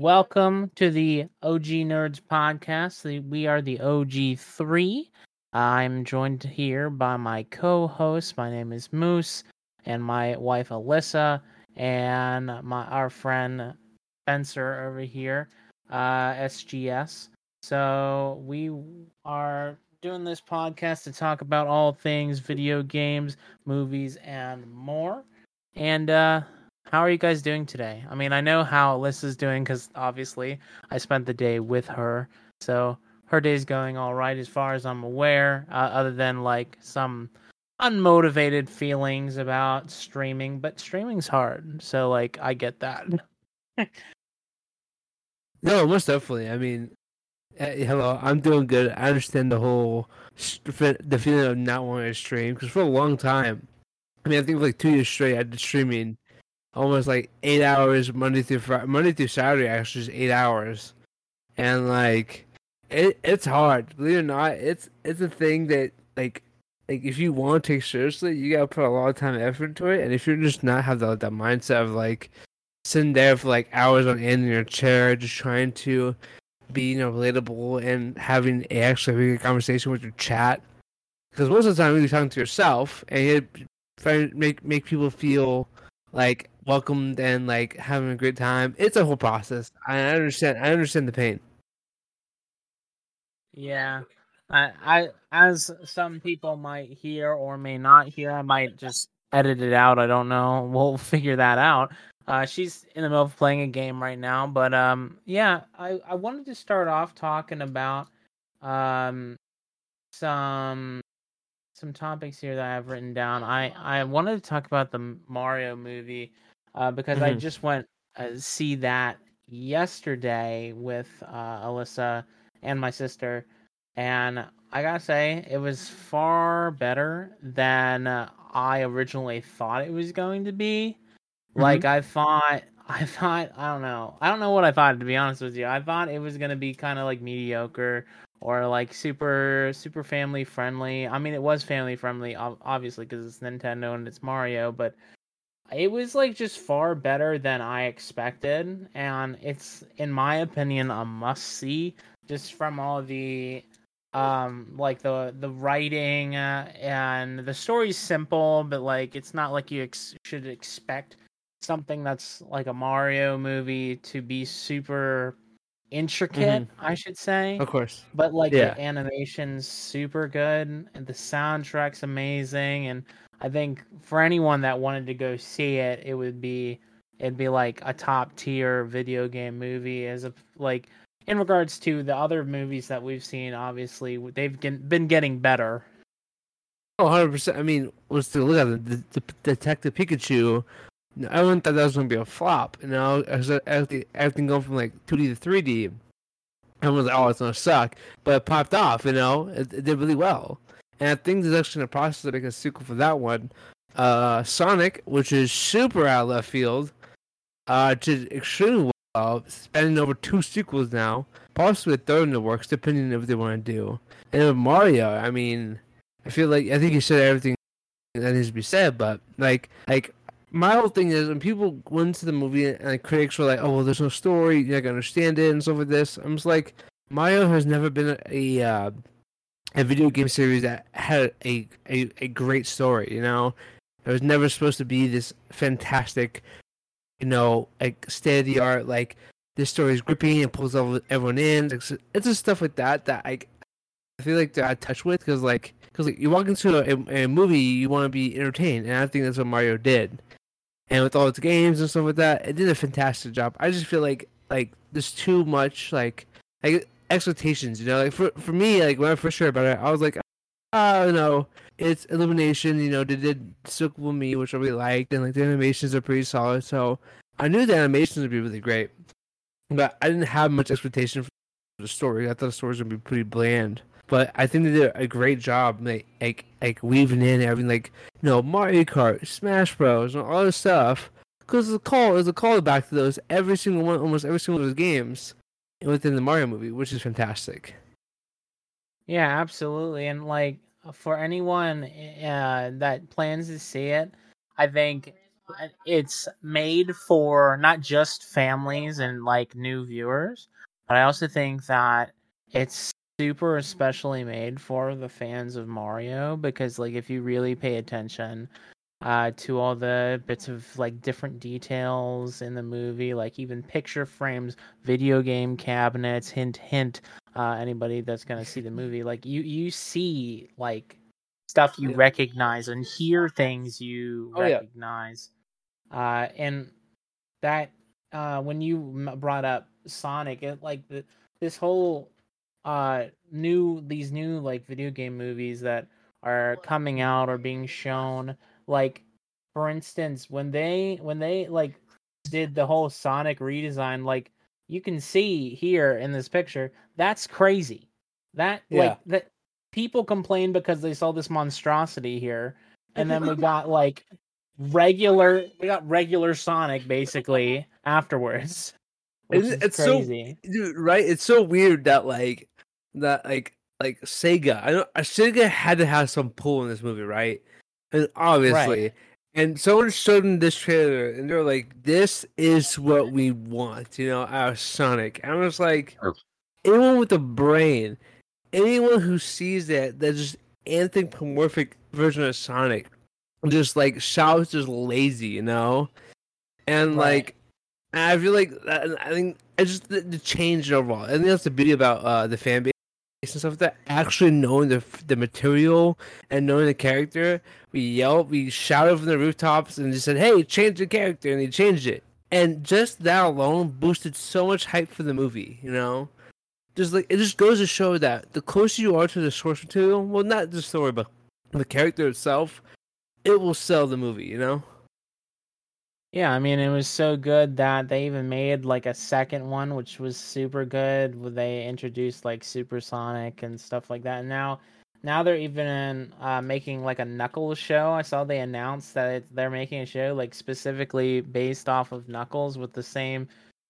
welcome to the OG Nerds podcast. We are the OG3. I'm joined here by my co host. My name is Moose, and my wife Alyssa, and my our friend Spencer over here, uh, SGS. So we are doing this podcast to talk about all things video games, movies, and more. And uh, how are you guys doing today? I mean, I know how Alyssa's doing because obviously I spent the day with her. So her day's going all right as far as I'm aware, uh, other than like some unmotivated feelings about streaming. But streaming's hard. So, like, I get that. no, most definitely. I mean, Hey, hello, I'm doing good. I understand the whole the feeling of not wanting to stream because for a long time, I mean, I think like two years straight, I did streaming almost like eight hours Monday through Friday, Monday through Saturday, actually, eight hours, and like it, it's hard. Believe it or not, it's it's a thing that like like if you want to take seriously, you gotta put a lot of time and effort into it, and if you're just not have the that mindset of like sitting there for like hours on end in your chair, just trying to be you know, relatable and having actually a conversation with your chat. Because most of the time you're talking to yourself and you try to make make people feel like welcomed and like having a great time. It's a whole process. I understand. I understand the pain. Yeah, I, I as some people might hear or may not hear, I might just edit it out. I don't know. We'll figure that out. Uh, she's in the middle of playing a game right now, but um, yeah, I, I wanted to start off talking about um some some topics here that I've written down. I I wanted to talk about the Mario movie uh, because mm-hmm. I just went uh, see that yesterday with uh, Alyssa and my sister, and I gotta say it was far better than uh, I originally thought it was going to be. Mm-hmm. Like I thought I thought I don't know. I don't know what I thought to be honest with you. I thought it was to be kind of like mediocre or like super super family friendly. I mean it was family friendly obviously cuz it's Nintendo and it's Mario, but it was like just far better than I expected and it's in my opinion a must see just from all the um like the the writing uh, and the story's simple but like it's not like you ex- should expect something that's like a Mario movie to be super intricate, mm-hmm. I should say. Of course. But like yeah. the animation's super good and the soundtrack's amazing and I think for anyone that wanted to go see it, it would be it'd be like a top tier video game movie as a like in regards to the other movies that we've seen obviously they've been getting better Oh, 100%. I mean, let's look at it. The, the, Detective Pikachu everyone thought that was gonna be a flop. You know, everything, everything going from like 2D to 3D. Everyone was like, "Oh, it's gonna suck," but it popped off. You know, it, it did really well. And I think there's actually in the process to make a sequel for that one. Uh, Sonic, which is super out of left field, uh, did extremely well, spending over two sequels now, possibly a third in the works, depending on what they want to do. And with Mario, I mean, I feel like I think you said everything that needs to be said, but like, like my whole thing is when people went to the movie and critics were like, "Oh, well, there's no story, you're not gonna understand it," and stuff like this. I'm just like, Mario has never been a a, uh, a video game series that had a, a a great story. You know, it was never supposed to be this fantastic, you know, like state of the art. Like this story is gripping and pulls everyone in. It's, it's just stuff like that that I I feel like they're out of touch with because like because like, you walk into a, a movie, you want to be entertained, and I think that's what Mario did and with all its games and stuff like that, it did a fantastic job. I just feel like like there's too much like like expectations, you know. Like for for me, like when I first heard about it, I was like, ah, oh no, it's Illumination, you know, they did with Me, which I really liked, and like the animations are pretty solid. So I knew the animations would be really great, but I didn't have much expectation for the story. I thought the story was gonna be pretty bland. But I think they did a great job, like like, like weaving in everything, like you know Mario Kart, Smash Bros, and all this stuff. Because the call is a callback to those every single one, almost every single one of those games within the Mario movie, which is fantastic. Yeah, absolutely, and like for anyone uh, that plans to see it, I think it's made for not just families and like new viewers, but I also think that it's super especially made for the fans of Mario because like if you really pay attention uh, to all the bits of like different details in the movie, like even picture frames, video game cabinets, hint hint. Uh, anybody that's gonna see the movie, like you you see like stuff you Yeah. recognize and hear things you Oh, yeah. recognize. Uh, and that uh, when you brought up Sonic, it like the, this whole uh new these new like video game movies that are coming out or being shown like for instance when they when they like did the whole sonic redesign like you can see here in this picture that's crazy that Yeah. like that people complain because they saw this monstrosity here and then we got like regular we got regular sonic basically afterwards It's- it's so- dude, right? It's so weird that like that like like Sega. I know Sega had to have some pull in this movie, right? And obviously, and someone showed them this trailer, and they're like, "This is what we want," you know, our Sonic. And I was like, anyone with a brain, anyone who sees that, that just anthropomorphic version of Sonic, just like shouts, just lazy, you know, and Right. like. I feel like I think it's just the, the change overall. I think that's the beauty about uh, the fan base and stuff that. Actually knowing the the material and knowing the character, we yelled, we shouted from the rooftops, and just said, "Hey, change the character," and he changed it. And just that alone boosted so much hype for the movie. You know, just like it just goes to show that the closer you are to the source material, well, not the story, but the character itself, it will sell the movie. You know. Yeah, I mean, it was so good that they even made like a second one, which was super good. Where they introduced like Supersonic and stuff like that. And now, now they're even uh, making like a Knuckles show. I saw they announced that it, they're making a show like specifically based off of Knuckles with the same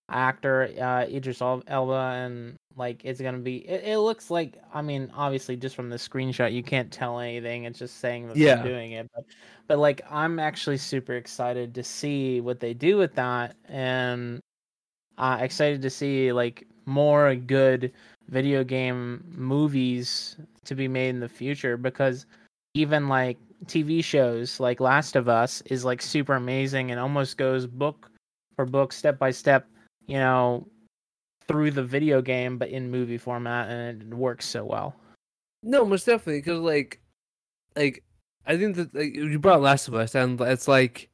actor, uh, Idris Elba, and like it's gonna be. It, it looks like. I mean, obviously, just from the screenshot, you can't tell anything. It's just saying that Yeah. they're doing it, but but like I'm actually super excited to see what they do with that, and uh, excited to see like more good video game movies to be made in the future because even like TV shows like Last of Us is like super amazing and almost goes book for book, step by step, you know, through the video game but in movie format, and it works so well. No, most definitely, because like, like I think that like, you brought Last of Us, and it's like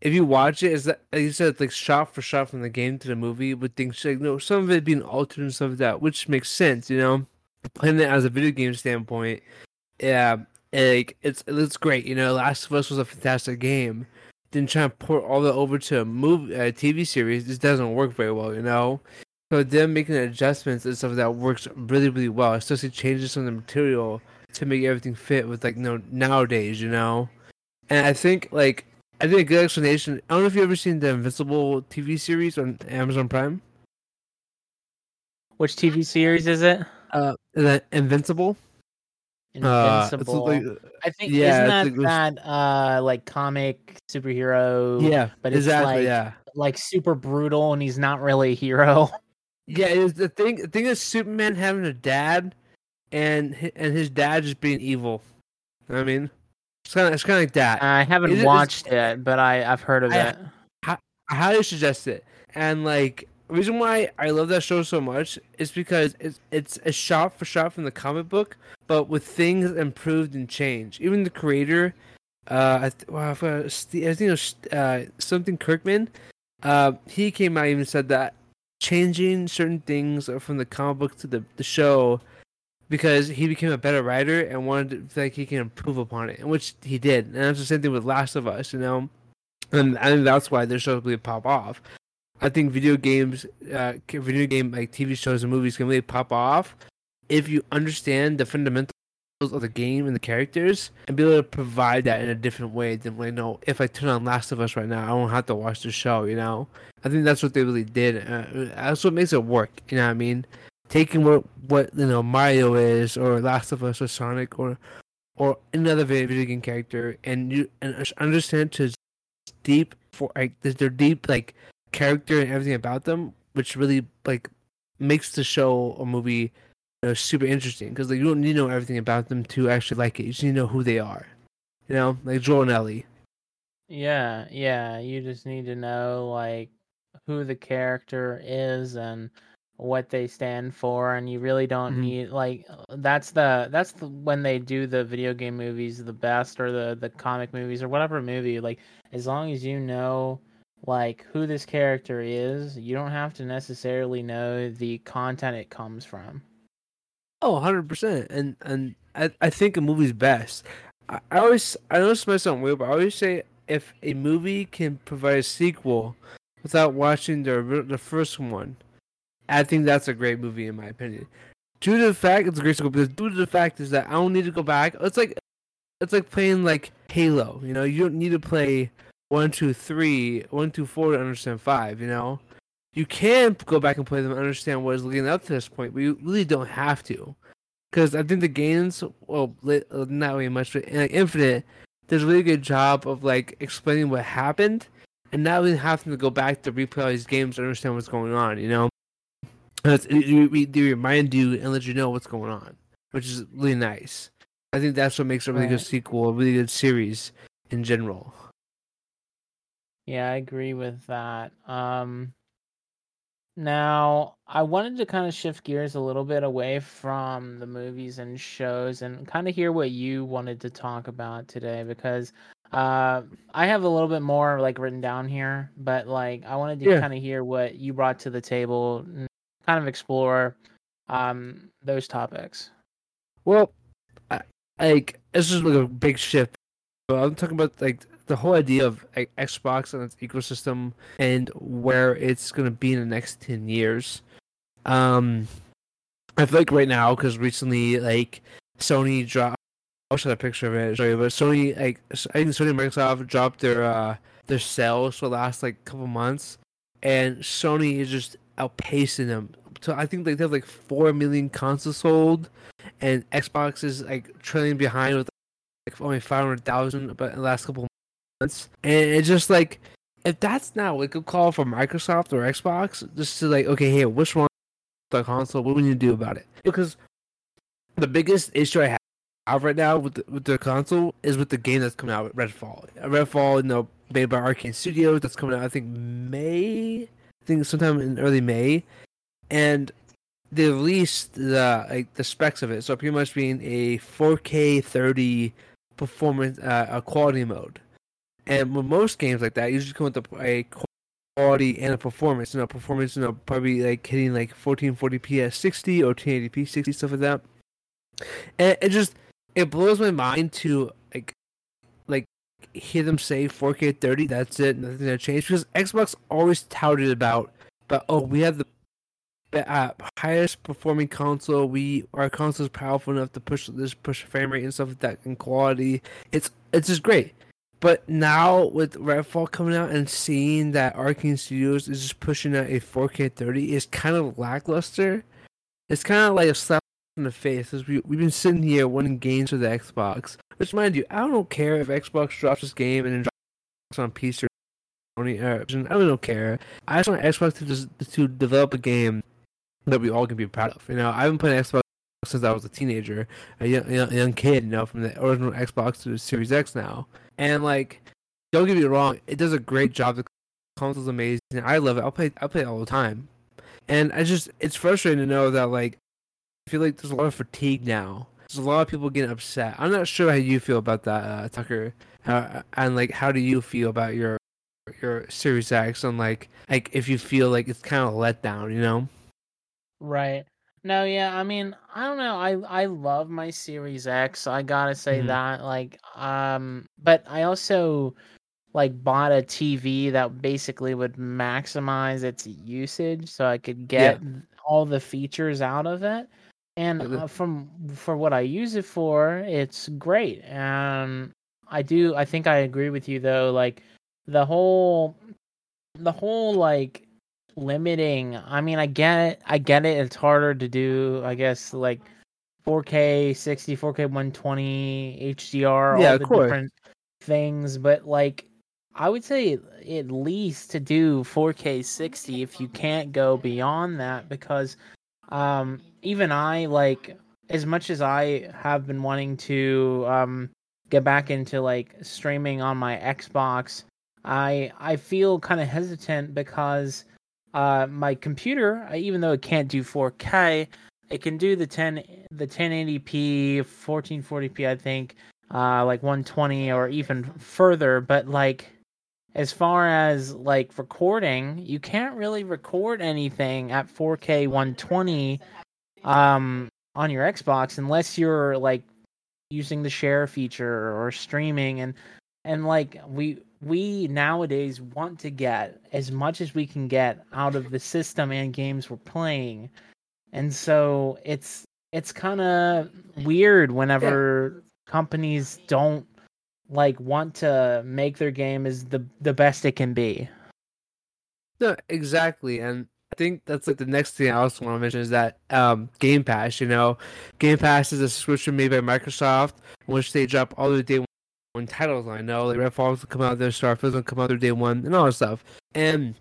if you watch it, is that like you said, it's like shot for shot from the game to the movie, with things like no, some of it being altered and stuff like that, which makes sense, you know, playing it as a video game standpoint, yeah, like it's it looks great, you know. Last of Us was a fantastic game. Then trying to port all that over to a movie, a uh, TV series, this doesn't work very well, you know. So them making adjustments and stuff that works really, really well, especially changes some of the material to make everything fit with like you know nowadays, you know. And I think like I think a good explanation. I don't know if you've ever seen the Invincible TV series on Amazon Prime. Which TV series is it? Uh, the Invincible. Uh, Invincible. like- I think yeah, isn't that like that uh like comic superhero? yeah, but it's exactly. like- yeah, like super brutal, and he's not really a hero. yeah. It's the thing. The thing is Superman having a dad, and and his dad just being evil. You know what I mean, it's kind of it's kind of like that. I haven't Is watched it, but I I've heard of I- it. I highly suggest it. And like the reason why I love that show so much is because it's it's a shot for shot from the comic book, but with things improved and changed. Even the creator, uh, I, th- wow, I, forgot, I think it was uh, something Kirkman. Uh, he came out and even said that changing certain things from the comic book to the, the show because he became a better writer and wanted to like he can improve upon it, and which he did. And that's the same thing with Last of Us, you know and I think that's why their shows really pop off. I think video games, uh, video game like TV shows and movies can really pop off if you understand the fundamentals of the game and the characters and be able to provide that in a different way than like, no, if I turn on Last of Us right now, I won't have to watch the show. You know, I think that's what they really did. Uh, that's what makes it work. You know what I mean? Taking what what you know Mario is, or Last of Us, or Sonic, or or another video game character, and you and understand to deep for like their deep like character and everything about them, which really like makes the show or movie you know, super interesting because like, you don't need to know everything about them to actually like it. You just need to know who they are. You know, like Joel and Ellie. Yeah, yeah. You just need to know like who the character is and what they stand for and you really don't Mhm. need like that's the that's the when they do the video game movies the best or the the comic movies or whatever movie like as long as you know like who this character is you don't have to necessarily know the content it comes from Oh, 100%. And and I, I think a movie's best. I, I always I know this might sound weird, but I always say if a movie can provide a sequel without watching the the first one, I think that's a great movie in my opinion. Due to the fact it's a great sequel because due to the fact is that I don't need to go back. It's like it's like playing like Halo. You know, you don't need to play one, two, three, one, two, four to understand five. You know, you can go back and play them and understand what is leading up to this point, but you really don't have to. Because I think the games, well, uh, not really much, but in like, Infinite, does a really good job of like explaining what happened, and not really having to go back to replay all these games to understand what's going on. You know? it- they remind you and let you know what's going on, which is really nice. I think that's what makes a really good sequel, a really good series in general. Yeah, I agree with that. Um, now, I wanted to kind of shift gears a little bit away from the movies and shows and kind of hear what you wanted to talk about today because uh, I have a little bit more like written down here, but like I wanted to Yeah. kind of hear what you brought to the table and kind of explore um, those topics. Well, I, like this is like a big shift. But I'm talking about like the whole idea of Xbox and its ecosystem and where it's gonna be in the next ten years. Um, I feel like right now because recently like Sony dropped. I'll show a picture of it. Sorry, but Sony like I think Sony and Microsoft dropped their uh their sales for the last like couple months, and Sony is just outpacing them. So I think like they have like four million consoles sold, and Xbox is like trailing behind with like only five hundred thousand, but in the last couple months, and it's just like if that's not a wake up call for Microsoft or Xbox, just to like okay, hey, wrong with the console? What do we need to do about it? Because the biggest issue I have right now with the, with the console is with the game that's coming out, Redfall. Redfall, you know, made by Arkane Studios, that's coming out I think May, I think sometime in early May, and they released the like the specs of it. So pretty much being a 4K 30 performance uh, a quality mode. And with most games like that, you usually come with a, a quality and a performance. You know, performance, you know, probably like hitting like 1440p at 60 or 1080p 60 stuff like that. And it just it blows my mind to like like hear them say 4K 30. That's it. Nothing to change because Xbox always touted about, but oh, we have the the uh, highest performing console. We our console is powerful enough to push this push frame rate and stuff like that and quality. It's it's just great. But now with Redfall coming out and seeing that Arkane Studios is just pushing out a 4K 30 is kind of lackluster. It's kind of like a slap in the face as we we've been sitting here winning games for the Xbox. Which mind you, I don't care if Xbox drops this game and then drops on PC or Sony. uh, I really don't care. I just want Xbox to just to develop a game that we all can be proud of. You know, I've been playing Xbox since I was a teenager, a young, young, young kid. You know, from the original Xbox to the Series X now, and like, don't get me wrong, it does a great job. The console's amazing. I love it. I'll play. I play it all the time, and I just it's frustrating to know that like I feel like there's a lot of fatigue now. There's a lot of people getting upset. I'm not sure how you feel about that, uh, Tucker, uh, and like how do you feel about your your Series X and like like if you feel like it's kind of let down, you know? Right. No, yeah, I mean, I don't know. I I love my Series X. I gotta say Mhm. that. Like, um, but I also like bought a TV that basically would maximize its usage, so I could get all the features out of it. And Uh, uh, from for what I use it for, it's great. And I do. I think I agree with you though. Like the whole, the whole like limiting. I mean i get it. I get it. It's harder to do i guess like 4k 60 4k 120 hdr Yeah, all of the course. different things but like I would say at least to do 4K 60 if you can't go beyond that because um, even I like as much as I have been wanting to um, get back into like streaming on my Xbox, I I feel kind of hesitant because uh, my computer, even though it can't do 4K, it can do the 10 the 1080p, 1440p, I think, uh, like 120 or even further. But like, as far as like recording, you can't really record anything at 4K 120 um, on your Xbox unless you're like using the share feature or streaming and and like we we nowadays want to get as much as we can get out of the system and games we're playing and so it's it's kind of weird whenever yeah. companies don't like want to make their game as the the best it can be no exactly and I think that's like the next thing I also want to mention is that um, Game Pass. You know, Game Pass is a subscription made by Microsoft, in which they drop all the day titles. I know like Redfall will come out there, Starfield will come out there day one, and all that stuff. And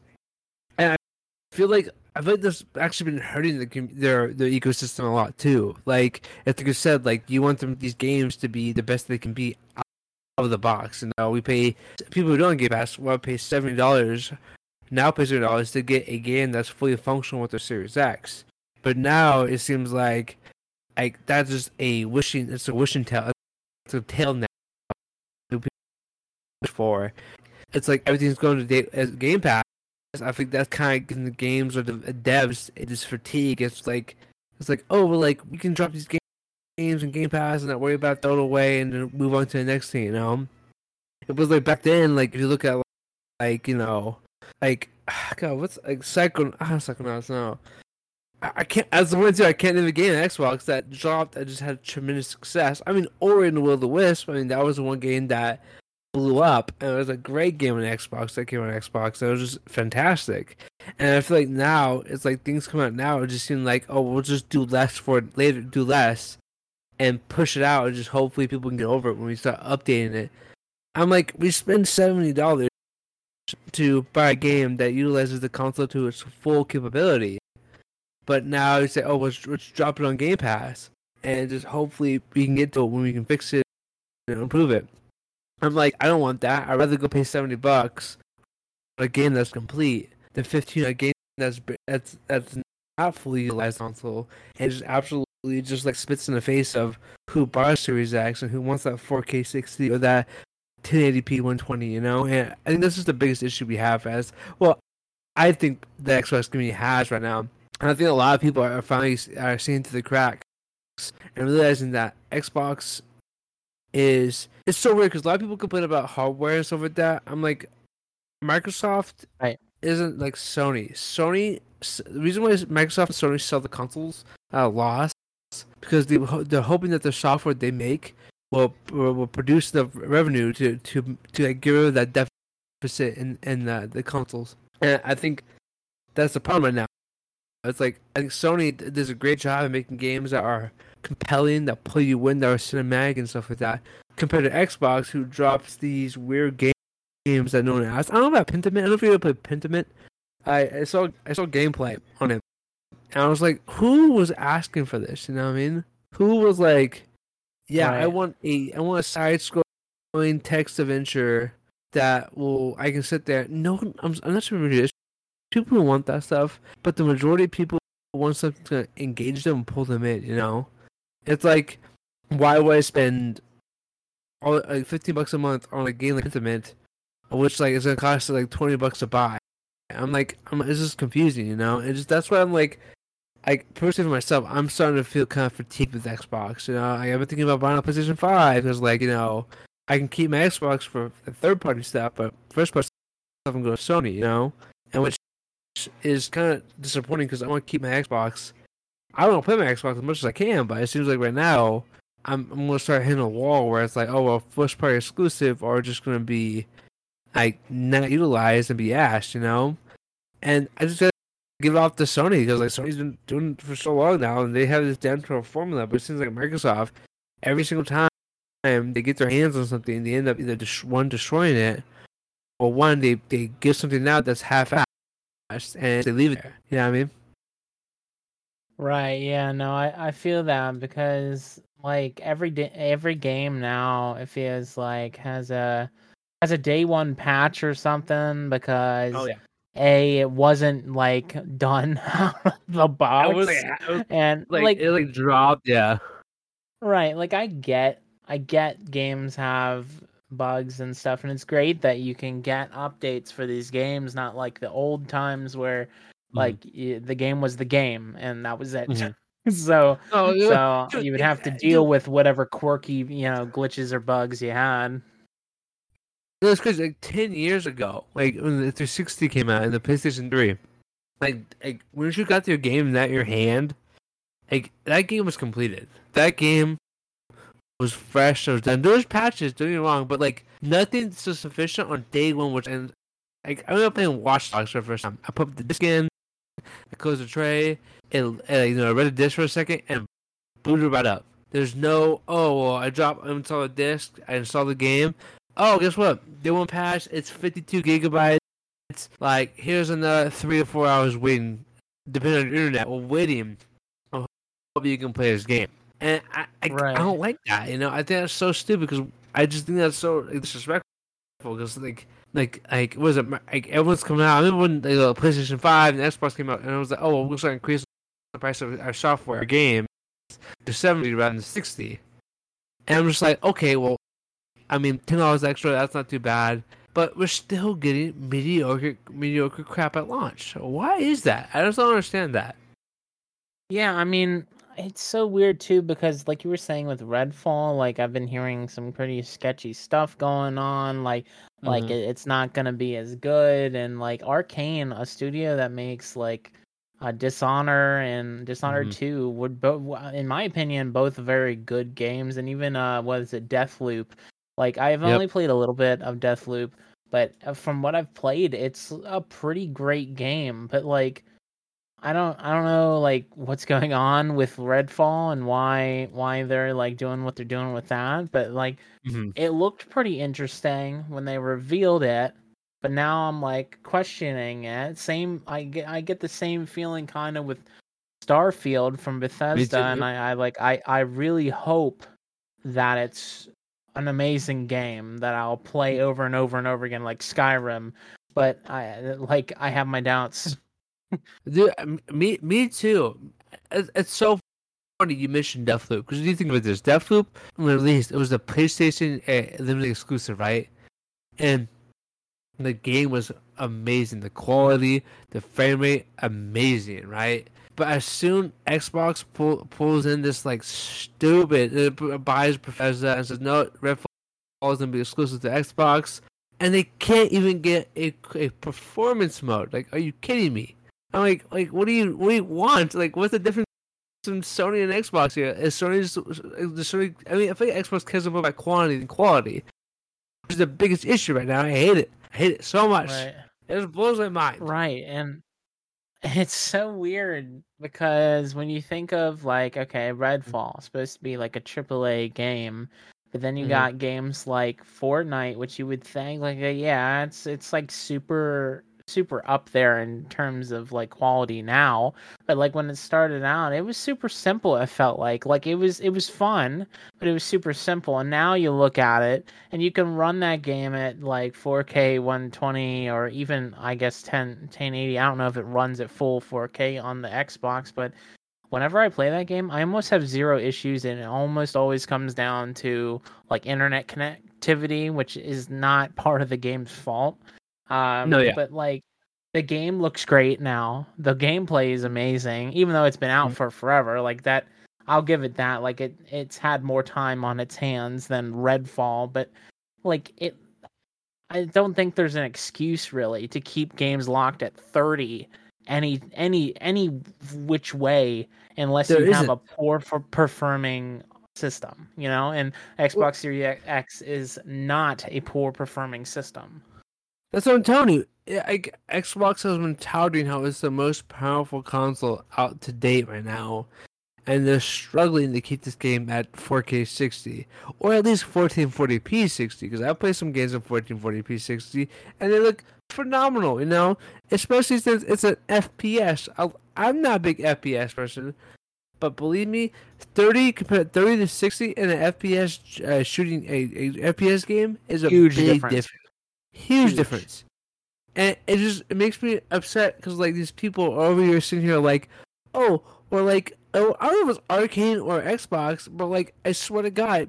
and I feel like I feel like this actually been hurting the, their their ecosystem a lot too. Like as you said, like you want them these games to be the best they can be out of the box. And now we pay people who don't get want to pay seventy dollars now pay seventy dollars to get a game that's fully functional with their Series X. But now it seems like like that's just a wishing. It's a wishing tale. It's a tale now. For it's like everything's going to date as Game Pass I think that's kind of giving the games or the devs this fatigue. It's like it's like oh, well, like we can drop these games and Game Pass and not worry about throw it away and then move on to the next thing. You know, it was like back then. Like if you look at like you know, like God, what's like Psycho? Ah, Psychonauts. No, I, I can't. As the one too, I can't name a game on Xbox that dropped that just had tremendous success. I mean, Ori and the Will of the Wisp. I mean, that was the one game that blew up. And it was a great game on Xbox that came on Xbox. It was just fantastic. And I feel like now it's like things come out now. It just seems like oh we'll just do less for it later, do less, and push it out, and just hopefully people can get over it when we start updating it. I'm like we spend seventy dollars to buy a game that utilizes the console to its full capability, but now you say oh let's, let's drop it on Game Pass, and just hopefully we can get to it when we can fix it and improve it. I'm like, I don't want that. I'd rather go pay seventy bucks a game that's complete than fifteen a game that's that's that's not fully utilized console and just absolutely just like spits in the face of who buys Series X and who wants that 4K 60 or that 1080p 120. You know, and I think this is the biggest issue we have as well. I think the Xbox community has right now, and I think a lot of people are finally are seeing through the cracks and realizing that Xbox is it's so weird because a lot of people complain about hardware and stuff like that. I'm like, Microsoft right. isn't like Sony. Sony, the reason why Microsoft and Sony sell the consoles uh, at a loss because they they're hoping that the software they make will will produce the revenue to to to like, get rid of that deficit in in the, the consoles. And I think that's the problem right now. It's like I think Sony does a great job of making games that are compelling, that pull you in, that are cinematic and stuff like that. Compared to Xbox, who drops these weird games that no one has. I don't know about Pentiment. I don't know if you ever played Pentiment. I, I saw I saw gameplay on it, and I was like, who was asking for this? You know what I mean? Who was like, yeah, right. I want a I want a side scrolling text adventure that will I can sit there. No, I'm I'm not sure this. People want that stuff, but the majority of people want something to engage them and pull them in. You know, it's like, why would I spend all like fifteen bucks a month on a game like Pentiment, which like is gonna cost like twenty bucks to buy? I'm like, I'm, it's just confusing, you know. And just that's why I'm like, like personally for myself, I'm starting to feel kind of fatigued with Xbox. You know, I've been thinking about buying a PlayStation Five because, like, you know, I can keep my Xbox for third party stuff, but first party stuff I'm going to Sony. You know, and which is kind of disappointing because I want to keep my Xbox I want to play my Xbox as much as I can, but it seems like right now I'm, I'm gonna start hitting a wall where it's like, oh well, first party exclusive are just gonna be like not utilized and be asked, you know. And I just gotta give it off to Sony because like Sony's been doing it for so long now, and they have this damn to formula. But it seems like Microsoft, every single time they get their hands on something, they end up either one destroying it or one they they give something out that's half-assed and they leave it there. You know what I mean? Right. Yeah. No, I, I feel that because like every day, every game now it feels like has a has a day one patch or something oh, because Oh yeah. a it wasn't like done out of the box was like, was and like, like it like dropped. Yeah. Right, like I get I get games have bugs and stuff and it's great that you can get updates for these games not like the old times where. Like y- the game was the game and that was it. Mhm. so Oh, so dude, you would have to deal dude. with whatever quirky, you know, glitches or bugs you had. No, it's crazy. Like ten years ago, like when the 360 came out and the PlayStation 3, like like when you got your game in that your hand, like that game was completed. That game was fresh. It was done. There was patches. Don't get me wrong, but like nothing so sufficient on day one. Which and like I remember playing Watch Dogs for the first time. I put the disc in, I closed the tray, and, and you know I read the disc for a second and booted it right up. There's no oh well I dropped I installed the disc, I installed the game. Oh, guess what? They won't patch. It's 52 gigabytes. It's like here's another three or four hours waiting, depending on your internet, or waiting. I hope you can play this game. And I, I, Right. I don't like that. You know, I think that's so stupid because I just think that's so disrespectful. Because like, like, like, was it? Like everyone's coming out. I remember when the uh, PlayStation Five and Xbox came out, and I was like, oh, we're going to increase the price of our software game to seventy rather than sixty. And I'm just like, okay, well, I mean, ten dollars extra, that's not too bad. But we're still getting mediocre, mediocre crap at launch. Why is that? I just don't understand that. Yeah, I mean, it's so weird too because like you were saying with Redfall, like I've been hearing some pretty sketchy stuff going on, like like Mhm. it, it's not going to be as good and like Arkane, a studio that makes like uh, Dishonor and Dishonored Mhm. 2 would both in my opinion both very good games and even uh what is it Deathloop. Like I've Yep. only played a little bit of Deathloop, but uh, from what I've played it's a pretty great game, but like I don't I don't know like what's going on with Redfall and why why they're like doing what they're doing with that, but like Mhm. it looked pretty interesting when they revealed it, but now I'm like questioning it. Same I get I get the same feeling kind of with Starfield from Bethesda and. I, I like I I really hope that it's an amazing game that I'll play over and over and over again like Skyrim, but I like I have my doubts. Dude, me, me too. It's, so funny you mentioned Deathloop because you think about this. Deathloop when released, it was a PlayStation uh, limited exclusive, right? And the game was amazing. The quality, the frame rate, amazing, right? But as soon Xbox pull, pulls in this like stupid uh, b- buys Bethesda and says no, Redfall is gonna be exclusive to Xbox, and they can't even get a, a performance mode. Like, are you kidding me? I'm like, like, what do you, what do you want? Like, what's the difference between Sony and Xbox here? Is Sony just, is Sony? I mean, I think Xbox cares more about quantity than quality, which is the biggest issue right now. I hate it. I hate it so much. Right. It just blows my mind. Right. And it's so weird because when you think of like, okay, Redfall supposed to be like a AAA game, but then you Mhm. got games like Fortnite, which you would think like, uh, yeah, it's it's like super super up there in terms of like quality now but like when it started out it was super simple it felt like like it was it was fun but it was super simple and now you look at it and you can run that game at like 4K 120 or even I guess 10 1080. I don't know if it runs at full 4K on the Xbox, but whenever I play that game, I almost have zero issues and it almost always comes down to like internet connectivity, which is not part of the game's fault. Um No, yeah. but like the game looks great now. The gameplay is amazing even though it's been out Mhm. for forever. Like that I'll give it that. Like it it's had more time on its hands than Redfall, but like it I don't think there's an excuse really to keep games locked at 30 any any any which way unless There you have isn't. a poor for performing system, you know? And Xbox Series X is not a poor performing system. That's what I'm telling you. Like Xbox has been touting how it's the most powerful console out to date right now, and they're struggling to keep this game at 4K 60 or at least 1440p 60 because I play some games in 1440p 60 and they look phenomenal, you know, especially since it's an FPS. i am not a big FPS person, but believe me, 30 compared 30 to 60 in an FPS uh, shooting a, a, FPS game is a huge difference. difference. Huge, huge, difference. And it just it makes me upset because like these people are over here sitting here like, oh, or like oh, I don't know if it's Arkane or Xbox, but like I swear to God,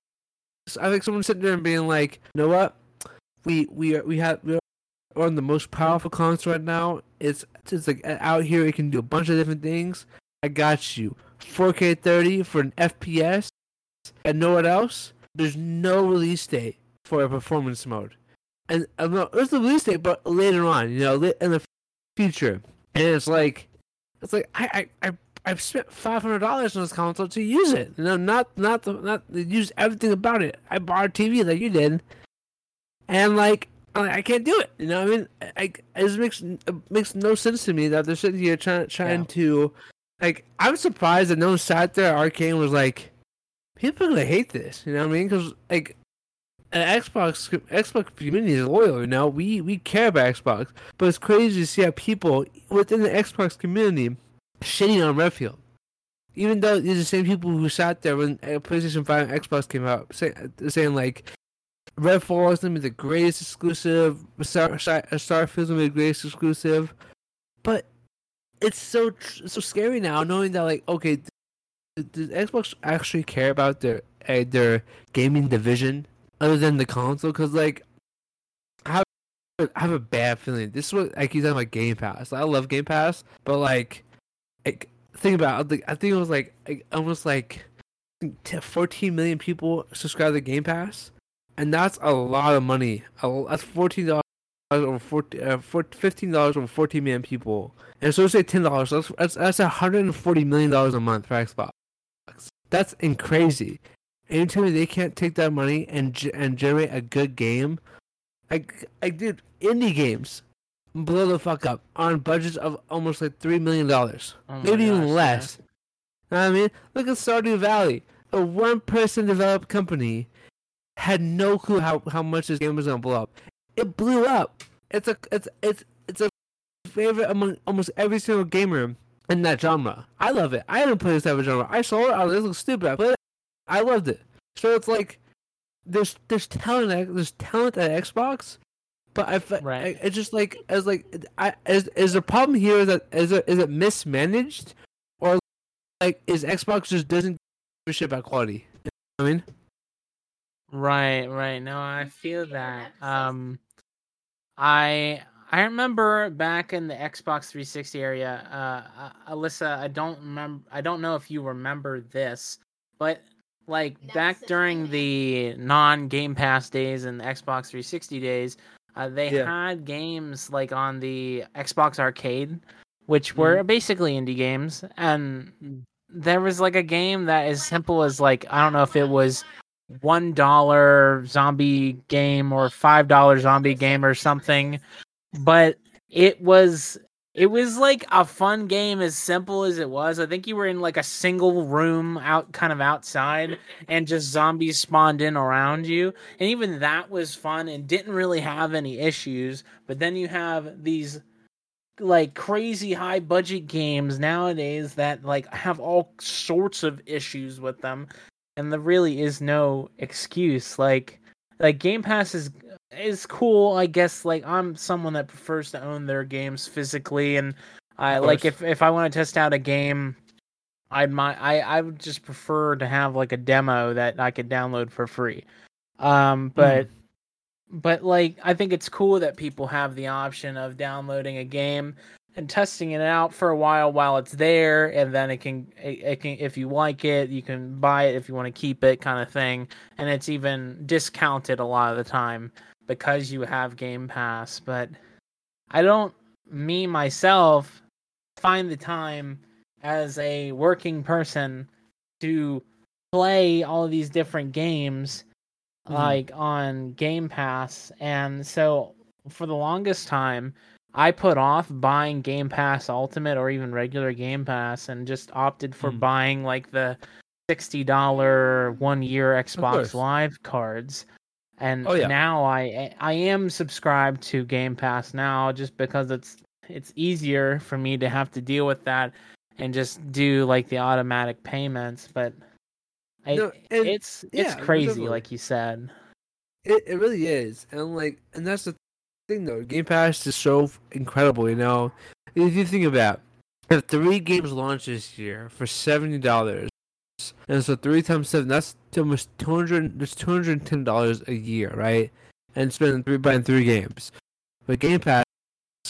I think someone sitting there and being like, you know what, we we are, we have we're on the most powerful console right now. It's it's like out here it can do a bunch of different things. I got you. 4K 30 for an FPS, and know what else? There's no release date for a performance mode. And uh, no, there's the release date, but later on, you know, in the future. And it's like, it's like I I I I've spent five hundred dollars on this console to use it. You know, not not the, not use everything about it. I bought a TV like you did, and like I can't do it. You know, what I mean, I, it makes it makes no sense to me that they're sitting here trying trying yeah. to like I'm surprised that no one sat there Arkane was like, people are gonna hate this. You know what I mean? Because like, an Xbox Xbox community is loyal. You know, we we care about Xbox, but it's crazy to see how people within the Xbox community shitting on Redfall. Even though these are the same people who sat there when uh, PlayStation Five and Xbox came out, say, uh, saying like. Redfall is gonna be the greatest exclusive. Star, uh, Starfield's gonna be the greatest exclusive, but it's so so scary now knowing that like okay, does Xbox actually care about their uh, their gaming division other than the console? Because like, I have, I have a bad feeling. This is what I keep talking about Game Pass. I love Game Pass, but like, like think about it, I think it was like, like almost like 14 million people subscribe to Game Pass, and that's a lot of money. That's 14 dollars over 14, uh, 15 dollars over 14 million people, and so say ten dollars. That's that's that's 140 million dollars a month for Xbox. That's in crazy. And you tell me they can't take that money and and generate a good game? I I did indie games blow the fuck up on budgets of almost like three million dollars, oh maybe gosh, even less. Yeah. Know what I mean, look at Stardew Valley, a one-person developed company, had no clue how, how much this game was gonna blow up it blew up. It's a it's it's it's a favorite among almost every single gamer in that genre. I love it. I didn't play this type of genre. I saw it. I was like, looks stupid. I played it. I loved it. So it's like there's there's talent there's talent at Xbox, but I right. I, it's just like as like I is is the problem here that is it is it mismanaged or like is Xbox just doesn't give a shit about quality? You know I mean. Right, right. No, I feel that. Um I I remember back in the Xbox 360 area, uh, uh, Alyssa. I don't remember. I don't know if you remember this, but like That's back during the non Game Pass days and the Xbox 360 days, uh, they yeah. had games like on the Xbox Arcade, which were mm. basically indie games, and there was like a game that as simple as like I don't know if it was one dollar zombie game or five dollar zombie game or something but it was it was like a fun game as simple as it was i think you were in like a single room out kind of outside and just zombies spawned in around you and even that was fun and didn't really have any issues but then you have these like crazy high budget games nowadays that like have all sorts of issues with them and there really is no excuse. Like like Game Pass is is cool, I guess. Like I'm someone that prefers to own their games physically, and I like if if I want to test out a game, I might I I would just prefer to have like a demo that I could download for free. Um, but. Mm. But like, I think it's cool that people have the option of downloading a game and testing it out for a while while it's there and then it can it, it, can if you like it you can buy it if you want to keep it kind of thing and it's even discounted a lot of the time because you have game pass but i don't me myself find the time as a working person to play all of these different games mm-hmm. like on game pass and so for the longest time I put off buying Game Pass Ultimate or even regular Game Pass and just opted for Mm. buying like the sixty dollar one year Xbox. Live cards. And Oh, yeah. now I I am subscribed to Game Pass now just because it's it's easier for me to have to deal with that and just do like the automatic payments. But I, No, and- it's yeah, it's crazy, definitely. like you said. It it really is, and like, and that's the thing though. Game Pass is so incredible, you know. If you think about, it, three games launched this year for seventy dollars, and so three times seven, that's almost two hundred. That's two hundred ten dollars a year, right? And spending three buying three games, but Game Pass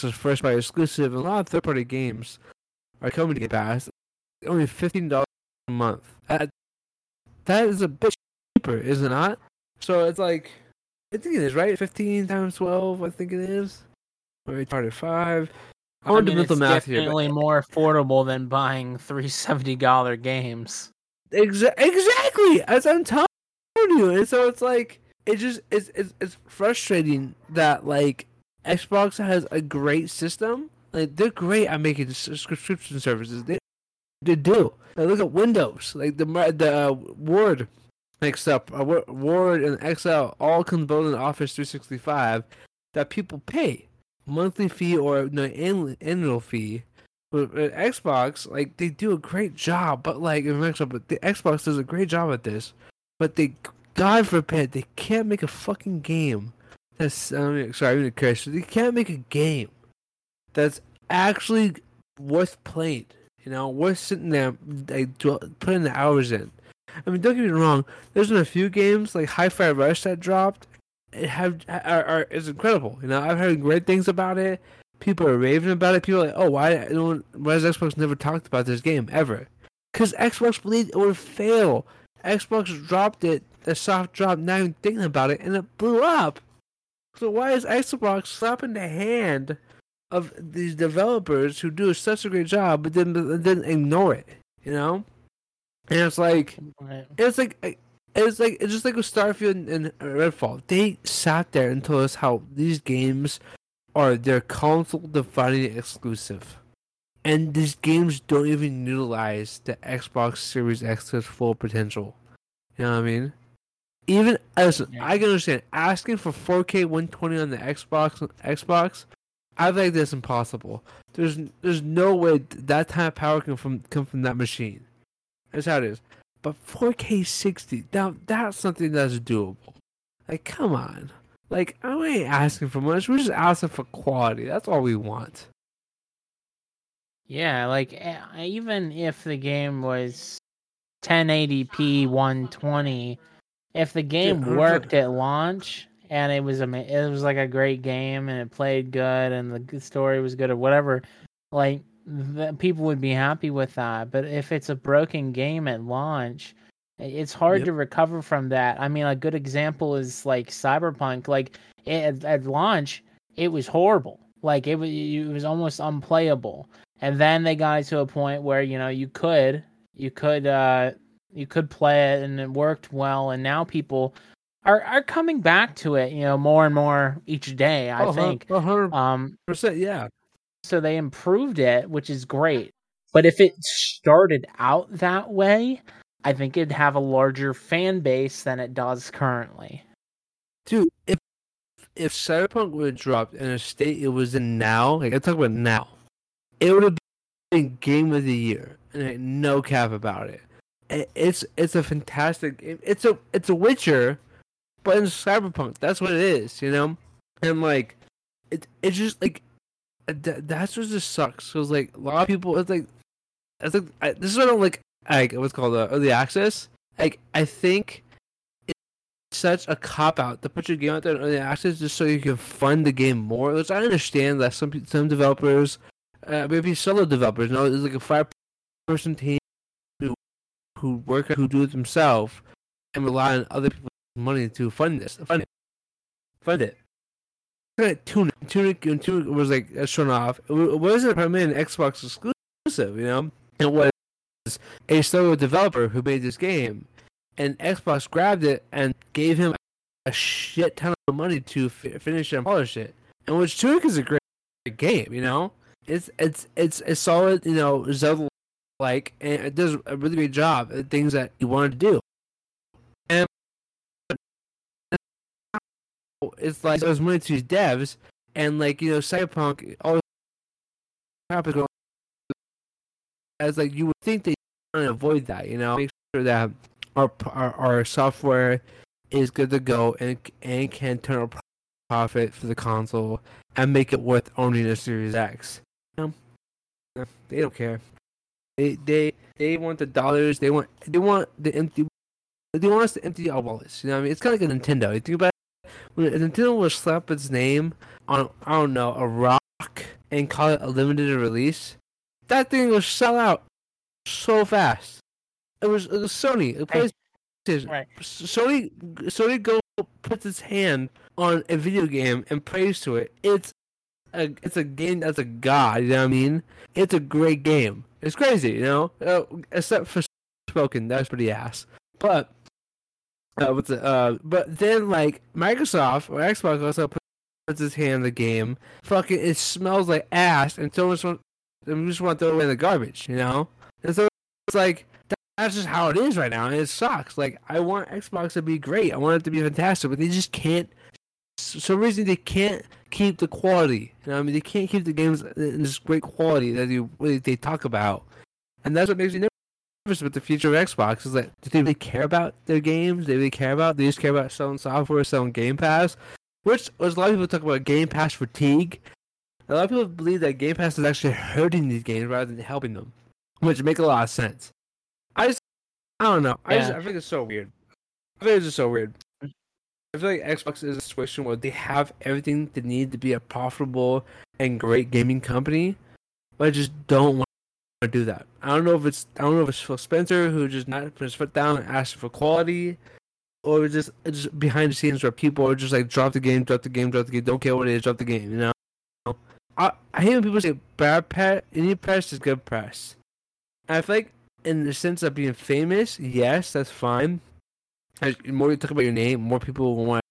is first party exclusive, and a lot of third party games are coming to Game Pass. Only fifteen dollars a month. That, that is a bit cheaper, is it not? So it's like, I think it is right. Fifteen times twelve, I think it is. Or part five. I want to mean, do mental it's math here. definitely But more affordable than buying three seventy dollar games. Exa- exactly, as I'm telling you, and so it's like it just it's it's it's frustrating that like Xbox has a great system. Like they're great at making subscription services. They they do. Look at Windows, like the the uh, Word, stuff. Uh, Word and Excel all both in Office 365 that people pay monthly fee or no annual fee. But at Xbox, like they do a great job, but like but the Xbox does a great job at this. But they, God forbid, they can't make a fucking game. That's I mean, sorry, I'm gonna curse. They can't make a game that's actually worth playing. You know, worth sitting there, like putting the hours in. I mean, don't get me wrong. There's been a few games like Hi-Fi Rush that dropped. It have are, are is incredible. You know, I've heard great things about it. People are raving about it. People are like, oh, why? No why has Xbox never talked about this game ever? Because Xbox believed it would fail. Xbox dropped it, a soft drop, not even thinking about it, and it blew up. So why is Xbox slapping the hand of these developers who do such a great job, but then then ignore it? You know, and it's like it's like it's like it's just like with Starfield and, and Redfall. They sat there and told us how these games are their console defining exclusive. And these games don't even utilize the Xbox Series X's full potential. You know what I mean? Even as Yeah. I can understand asking for 4K 120 on the Xbox Xbox. I think that's impossible. There's there's no way that type of power can from come from that machine. That's how it is. But 4K 60, now that's something that's doable. Like, come on. Like, I ain't asking for much. We're just asking for quality. That's all we want. Yeah, like even if the game was 1080p 120, if the game worked at launch and it was ama- it was like a great game and it played good and the story was good or whatever, like the, people would be happy with that. But if it's a broken game at launch, it's hard Yep. to recover from that. I mean, a good example is like Cyberpunk. Like it, at, launch, it was horrible. Like it was, it was almost unplayable and then they got it to a point where you know you could you could uh you could play it and it worked well and now people are are coming back to it you know more and more each day i think a hundred um percent, yeah. so they improved it which is great but if it started out that way i think it'd have a larger fan base than it does currently Dude, if if Cyberpunk would have dropped in a state it was in now, like I talk about now, it would have been game of the year, and no cap about it. It- It's it's a fantastic. game. It's a it's a Witcher, but in Cyberpunk. That's what it is, you know. And like, it it's just like that, that's what just sucks. Cause like a lot of people, it's like, it's like I, this is what I don't like. Like what's called uh, early access. Like I think it's such a cop out to put your game out there in early access just so you can fund the game more. Which I understand that some some developers, uh, maybe solo developers, you know, there's like a five person team who who work who do it themselves and rely on other people's money to fund this, fund it, fund it. Tunic, Tunic, Tunic was like shown off. It wasn't primarily an Xbox exclusive, you know. It was a solo developer who made this game and Xbox grabbed it and gave him a shit ton of money to fi- finish and polish it. And which Tunic is a great game. You know, it's it's it's a solid, you know, Zelda like, and it does a really great job at things that you wanted to do. And it's like was money to these devs, and like you know, Cyberpunk all crap is going. As like you would think they want to avoid that, you know, make sure that our our, our software is good to go and and can turn a profit for the console and make it worth owning a Series X. You know, they don't care. They they they want the dollars. They want they want the empty. They want us to empty our wallets. You know what I mean? It's kind of like a Nintendo. You think about it, when Nintendo will slap its name on I don't know a rock and call it a limited release, that thing will sell out so fast. It was, it was Sony. It plays Right. Sony Sony go puts its hand on a video game and prays to it. It's a it's a game that's a god. You know what I mean? It's a great game. It's crazy, you know. Uh, except for spoken, that's pretty ass. But uh, what's it? Uh, but then like Microsoft or Xbox also puts its hand in the game. Fucking, it smells like ass, and so much. We just want to throw it away in the garbage, you know. And so it's like that's just how it is right now, and it sucks. Like I want Xbox to be great, I want it to be fantastic, but they just can't. For some reason they can't keep the quality. You know, I mean, they can't keep the games in this great quality that you they talk about, and that's what makes me nervous with the future of Xbox. Is that do they really care about their games? Do they really care about? They just care about selling software, selling Game Pass, which was a lot of people talk about Game Pass fatigue. A lot of people believe that Game Pass is actually hurting these games rather than helping them, which make a lot of sense. I just, I don't know. I Yeah. just, I think it's so weird. I think it's just so weird. I feel like Xbox is a situation where they have everything they need to be a profitable and great gaming company, but I just don't want to do that. I don't know if it's I don't know if it's Phil Spencer who just not put his foot down and asked for quality, or it's just it's just behind the scenes where people are just like drop the game, drop the game, drop the game, don't care what it is, drop the game. You know, I I hate when people say bad press, any press is good press. I feel like in the sense of being famous, yes, that's fine. As the more you talk about your name, more people will want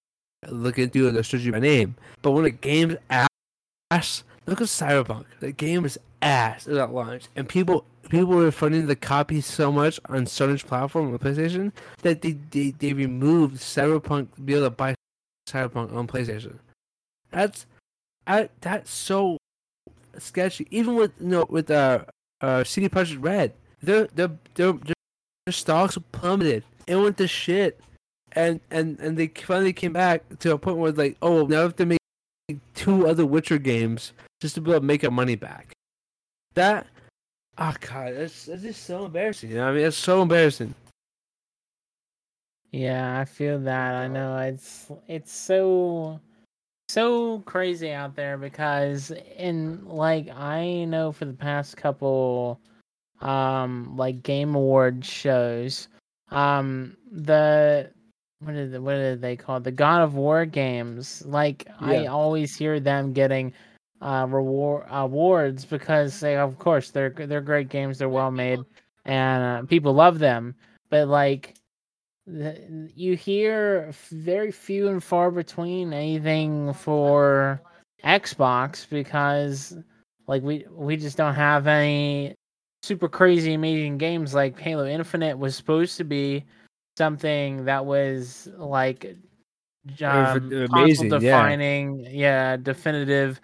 to look into you and search you by name. But when a game's ass, look at Cyberpunk. The game is ass at launch, and people people were funding the copy so much on Sony's platform on PlayStation that they, they they removed Cyberpunk to be able to buy Cyberpunk on PlayStation. That's I, that's so sketchy. Even with you know with uh uh CD Projekt Red, their their their their stocks plummeted. It went to shit, and and and they finally came back to a point where like, oh, now we have to make two other Witcher games just to be able to make our money back. That, oh god, that's that's just so embarrassing. You know, I mean, it's so embarrassing. Yeah, I feel that. I know it's it's so so crazy out there because in like I know for the past couple um like game award shows um the what is it, what are they called? The God of War games like I always hear them getting uh reward awards because they of course they're they're great games they're well made and uh, people love them but like the- you hear very few and far between anything for Xbox because like we we just don't have any super crazy amazing games like Halo Infinite was supposed to be something that was like um, amazing, console yeah. defining yeah definitive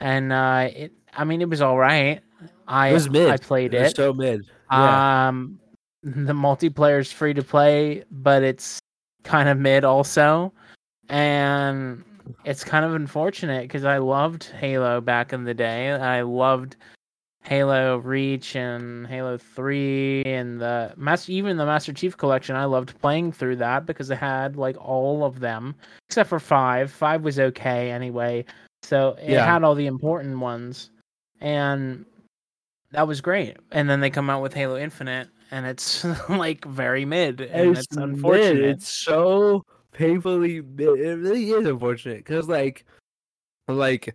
and uh it I mean it was all right I It was mid. I played It was it so mid. Yeah. um, the multiplayer is free to play, but it's kind of mid also, and it's kind of unfortunate because I loved Halo back in the day. I loved Halo Reach and Halo Three and the Master, even the Master Chief Collection. I loved playing through that because it had like all of them except for five. Five was okay anyway, so it Yeah. had all the important ones, and that was great. And then they come out with Halo Infinite, and it's like very mid, and it's, mid. unfortunate. It's so painfully mid. It really is unfortunate because, like, like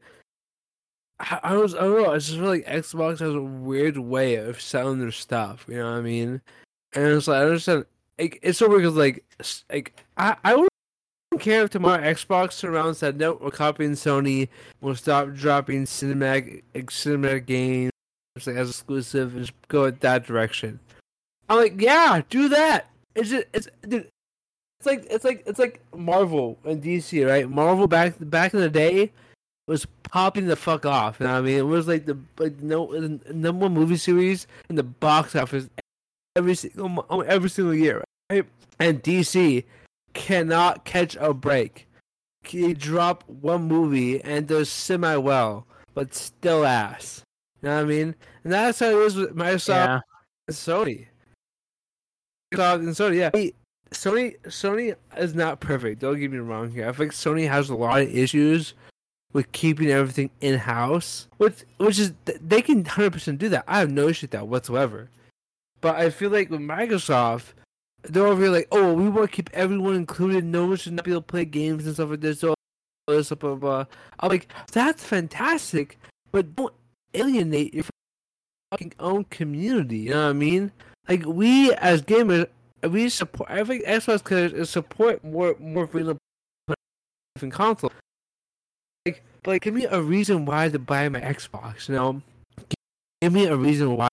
I, I was I don't know. I just feel like Xbox has a weird way of selling their stuff. You know what I mean? And it's like I understand. Like, it's so weird because like like I I would care if tomorrow Xbox surrounds that note we're copying Sony. We'll stop dropping cinematic cinematic games like as exclusive and just go that direction. I'm like, yeah, do that. It's just it's dude, it's like it's like it's like Marvel and DC, right? Marvel back back in the day was popping the fuck off. You know what I mean? It was like the like no the number one movie series in the box office every single oh, every single year, right? And DC cannot catch a break. He drop one movie and does semi well, but still ass. You know what I mean? And that's how it is with Microsoft Yeah. and Sony. Microsoft and Sony, yeah. Sony Sony is not perfect. Don't get me wrong here. I think Sony has a lot of issues with keeping everything in house, which which is they can hundred percent do that. I have no issue with that whatsoever. But I feel like with Microsoft, they're over here like, oh, we want to keep everyone included. No one should not be able to play games and stuff like this. So, blah, blah, blah, blah. I'm like, that's fantastic, but don't alienate your fucking own community. You know what I mean? Like we as gamers, we support. I think Xbox could support more more freedom in console. Like, like, give me a reason why to buy my Xbox. You know, give me a reason why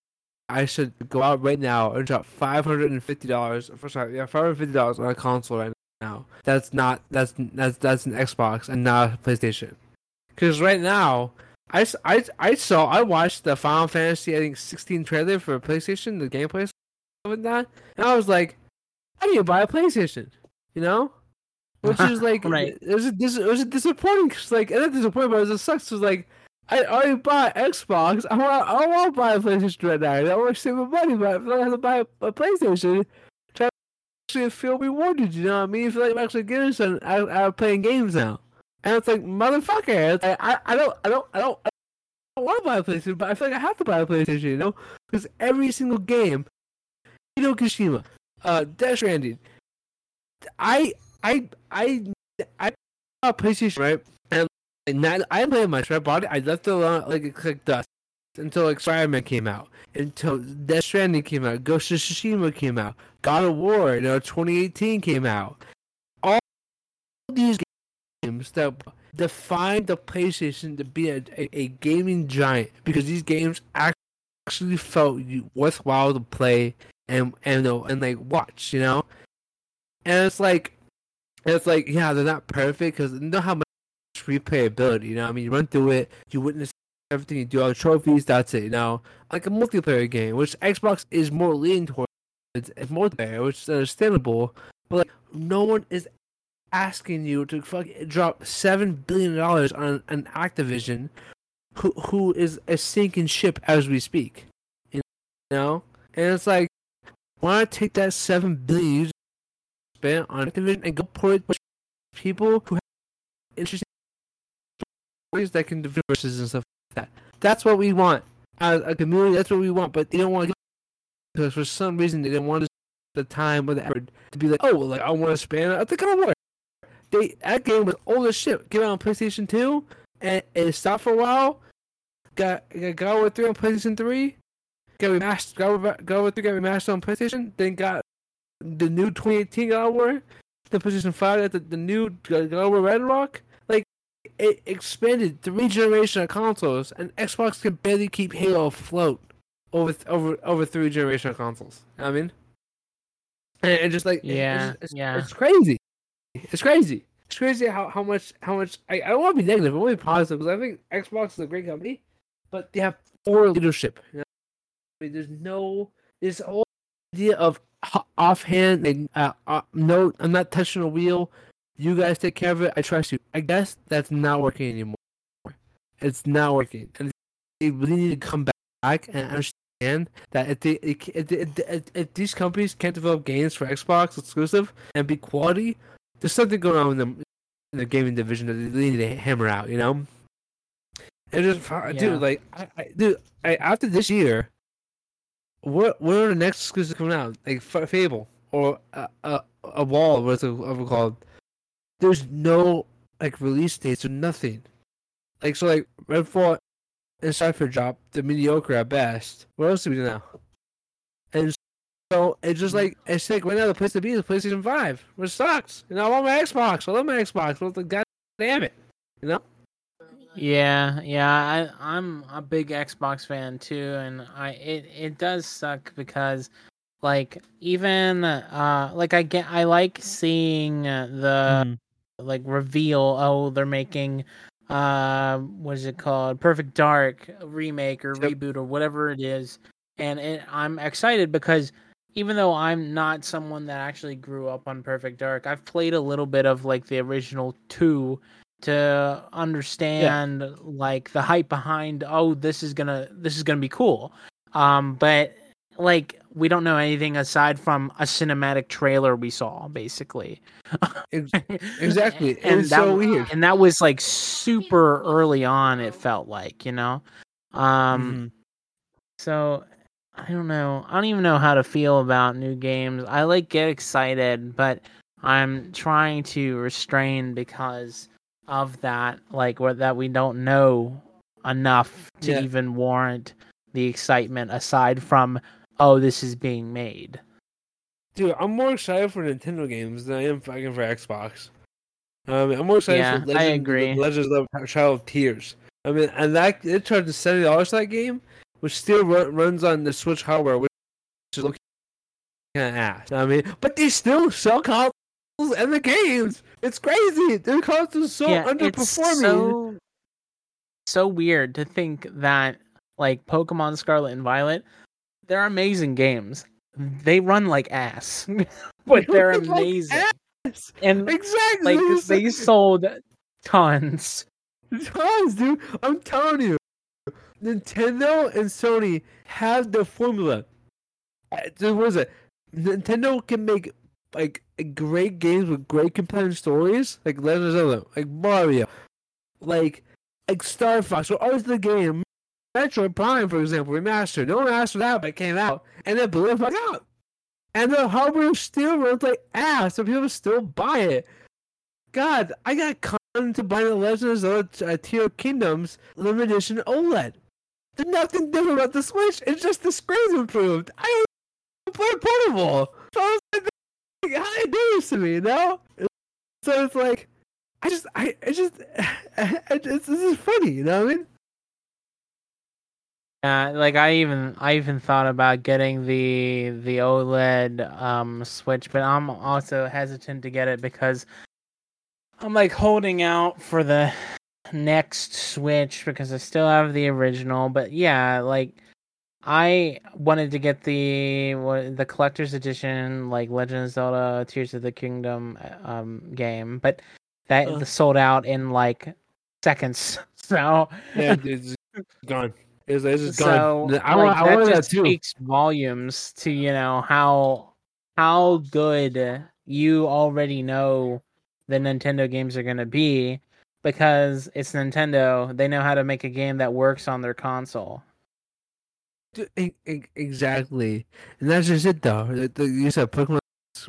I should go out right now and drop five hundred and fifty dollars. For sorry, yeah, five hundred fifty dollars on a console right now. That's not that's that's that's an Xbox and not a PlayStation. Because right now, I, I, I saw I watched the Final Fantasy I think sixteen trailer for PlayStation, the gameplay with that, and I was like, I need to buy a PlayStation. You know. Which is like, Right. it was a dis- it was a disappointing. 'cause, like, and not disappointing, but it was a sucks. It was like, I already bought Xbox. I want I want to buy a PlayStation right now. I want to save my money, but if I have to buy a, a PlayStation, try to actually feel rewarded. You know what I mean? Feel like I'm actually getting something out, out of playing games now. And it's like motherfucker. It's like, I I don't I don't I don't. I don't want to buy a PlayStation, but I feel like I have to buy a PlayStation, you know, because every single game, Hideo Kojima, uh, Death Stranding, I I I I bought PlayStation right, and that, I play much. I bought it. I left it alone like it clicked dust until like Spider-Man came out, until Death Stranding came out, Ghost of Tsushima came out, God of War, you know, 2018 came out. All these games that define the PlayStation to be a, a, a gaming giant because these games actually felt worthwhile to play and and and like watch, you know. And it's like, it's like yeah, they're not perfect because you know how much replayability. You know, I mean, you run through it, you witness everything, you do all the trophies. That's it. You know, like a multiplayer game, which Xbox is more leaning towards. It's, it's multiplayer, which is understandable. But like, no one is asking you to fucking drop seven billion dollars on an Activision, who who is a sinking ship as we speak. You know, and it's like, why not take that seven billion spent on Activision and go put it people who have interesting stories that can develop verses and stuff like that. That's what we want as a community. That's what we want, but they don't want to because for some reason they didn't want the time or the effort to be like, oh, well, like I want to span. I think I'm They that game was old as shit. Came out on PlayStation Two, and it stopped for a while. Got got God War Three on PlayStation Three. Got remastered. God of War- God of War Three got remastered on PlayStation. Then got the new 2018 God of War. The PlayStation Five the, the new God of War Ragnarok. Like it expanded three generation of consoles, and Xbox can barely keep Halo afloat over over over three generation of consoles. You know I mean, and, and just like Yeah, it's, it's, yeah. it's crazy. It's crazy. It's crazy how, how much how much I, I don't want to be negative. I want to be positive because I think Xbox is a great company, but they have poor leadership. You know? Mean, there's no this whole idea of offhand and uh, uh, no, I'm not touching the wheel. You guys take care of it. I trust you. I guess that's not working anymore. It's not working, and they really need to come back and understand that if they if, if, if, these companies can't develop games for Xbox exclusive and be quality, there's something going on with them in the gaming division that they need to hammer out. You know. And just, Yeah. dude, like, I, I, dude, I, after this year, what what are the next exclusives coming out? Like Fable or a a, a Wall, what's it ever called? There's no like release dates or nothing. Like so, like Redfall and Cypher drop the mediocre at best. What else do we do now? And So it's just like it's like right now the place to be is PlayStation Five, which sucks. You know, I want my Xbox. I love my Xbox. Well, the God damn it, you know. Yeah, yeah, I I'm a big Xbox fan too, and I it it does suck because like even uh like I get I like seeing the Mhm. like reveal oh they're making uh what is it called Perfect Dark remake or Yep. reboot or whatever it is, and it, I'm excited because even though I'm not someone that actually grew up on Perfect Dark, I've played a little bit of like the original two to understand like the hype behind oh this is gonna this is gonna be cool um but like we don't know anything aside from a cinematic trailer we saw basically Exactly. And that so weird. and that was like super early on it felt like you know um Mhm. so I don't know. I don't even know how to feel about new games. I like get excited, but I'm trying to restrain because of that like where that we don't know enough to Yeah. even warrant the excitement aside from oh this is being made. Dude, I'm more excited for Nintendo games than I am fucking for Xbox. Mean, I'm more excited Yeah, for I agree. Legends of Child of Tears. I mean, and that it charges seventy dollars that game, which still run, runs on the Switch hardware, which is looking kind of ass. I mean, but they still sell consoles and the games. It's crazy. Their consoles are so yeah, underperforming. it's so so weird to think that like Pokemon Scarlet and Violet, they're amazing games. They run like ass, but they're run like amazing. and Exactly. like they sold tons. Tons, dude. I'm telling you, Nintendo and Sony have the formula. Uh, was What is it? Nintendo can make like great games with great compelling stories, like Legend of Zelda, like Mario, like like Star Fox, or always the game. Metroid Prime, for example, remastered. No one asked for that, but it came out, and it blew the fuck out. And the hardware still runs like ass, so people still buy it. God, I got con to buy the Legend of Zelda uh, Tear Kingdoms limited edition OLED. There's nothing different about the Switch. It's just the screen's improved. I play portable. So I how they do this to me, you know? So it's like, I just, I, I just, I just, this is funny, you know what I mean? Uh, like I even I even thought about getting the the OLED um Switch, but I'm also hesitant to get it because I'm like holding out for the next Switch because I still have the original. But yeah, like I wanted to get the what the collector's edition, like Legend of Zelda: Tears of the Kingdom um game, but that Uh. sold out in like seconds. So Yeah, it's gone. It's, it's just so gone. I like, want, I that wanted that just too. speaks volumes to you know how how good you already know the Nintendo games are gonna be because it's Nintendo. They know how to make a game that works on their console. Exactly, and that's just it though. You said Pokemon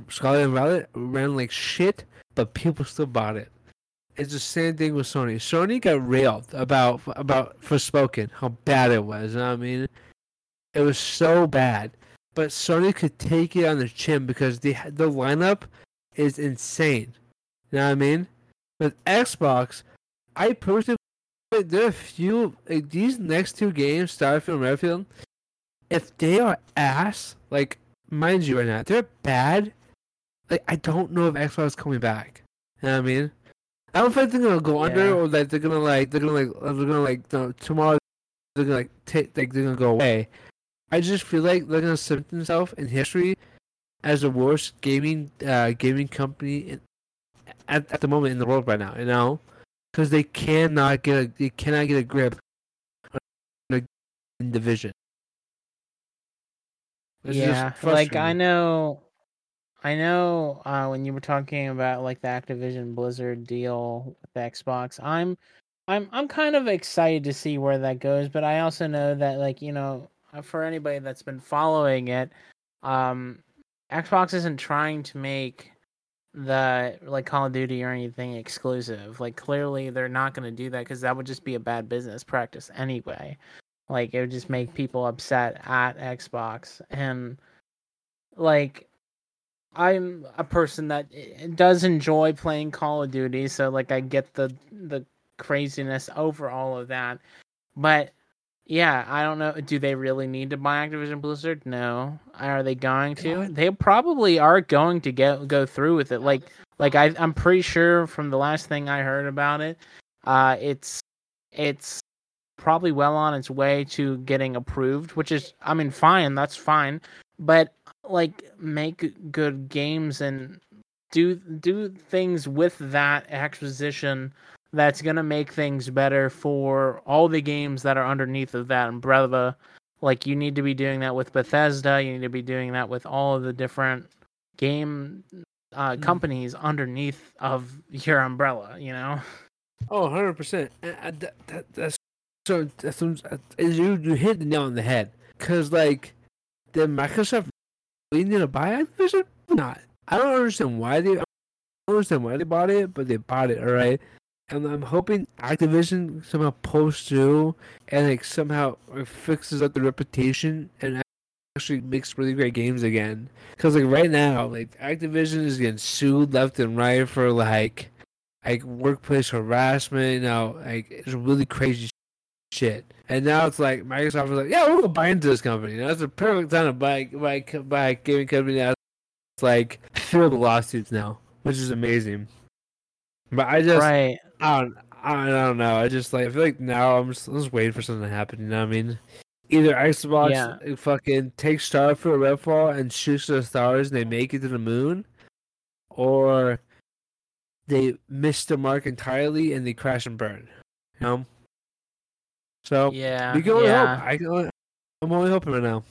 Scarlet and Violet ran like shit, but people still bought it. It's the same thing with Sony. Sony got railed about about Forspoken, how bad it was. I mean, it was so bad, but Sony could take it on the chin because the the lineup is insane. You know what I mean? With Xbox, I personally there are a few like these next two games, Starfield and Redfall. If they are ass, like mind you, right now, if they're bad. Like I don't know if Xbox is coming back. You know what I mean? I don't think they're gonna go under or that they're gonna like they're gonna like they're gonna like no, tomorrow they're gonna like take like they're gonna go away. I just feel like they're gonna cement themselves in history as the worst gaming uh gaming company in, at at the moment in the world right now. You know, because they cannot get a they cannot get a grip on the division. It's yeah, like I know, I know. Uh, when you were talking about like the Activision Blizzard deal with Xbox, I'm, I'm, I'm kind of excited to see where that goes. But I also know that like you know, uh, for anybody that's been following it, um, Xbox isn't trying to make the like Call of Duty or anything exclusive. Like clearly they're not going to do that because that would just be a bad business practice anyway. Like it would just make people upset at Xbox and like I'm a person that eh, does enjoy playing Call of Duty, so like I get the the craziness over all of that. But yeah, I don't know. Do they really need to buy Activision Blizzard? No. Are they going to? They probably are going to get go through with it. Like like I I'm pretty sure from the last thing I heard about it, uh it's it's probably well on its way to getting approved, which is I mean fine, that's fine. But like make good games and do do things with that acquisition that's gonna make things better for all the games that are underneath of that umbrella. Like you need to be doing that with Bethesda. You need to be doing that with all of the different game uh, Mm. companies underneath of your umbrella. You know. Oh, 100 percent. That, that, that's so. You you hit the nail on the head. Cause like, did Microsoft really need to buy Activision? Not. I don't understand why they. I don't understand why they bought it, but they bought it. All right. And I'm hoping Activision somehow pulls through and like somehow fixes up the reputation and actually makes really great games again. Cause like right now, like Activision is getting sued left and right for like like workplace harassment, you know, like it's really crazy shit. And now it's like Microsoft was like, yeah, we're gonna buy into this company. Now it's a perfect time to buy buy buy a gaming company. Now it's like filled with lawsuits now, which is amazing. But I just right. I don't I don't know. I just like I feel like now I'm just, I'm just waiting for something to happen. You know what I mean? Either Xbox Yeah. fucking takes Starfield Redfall and shoots to the stars and they make it to the moon, or they miss the mark entirely and they crash and burn. You know? So Yeah. we can only yeah. hope. I can only, I'm only hoping right now.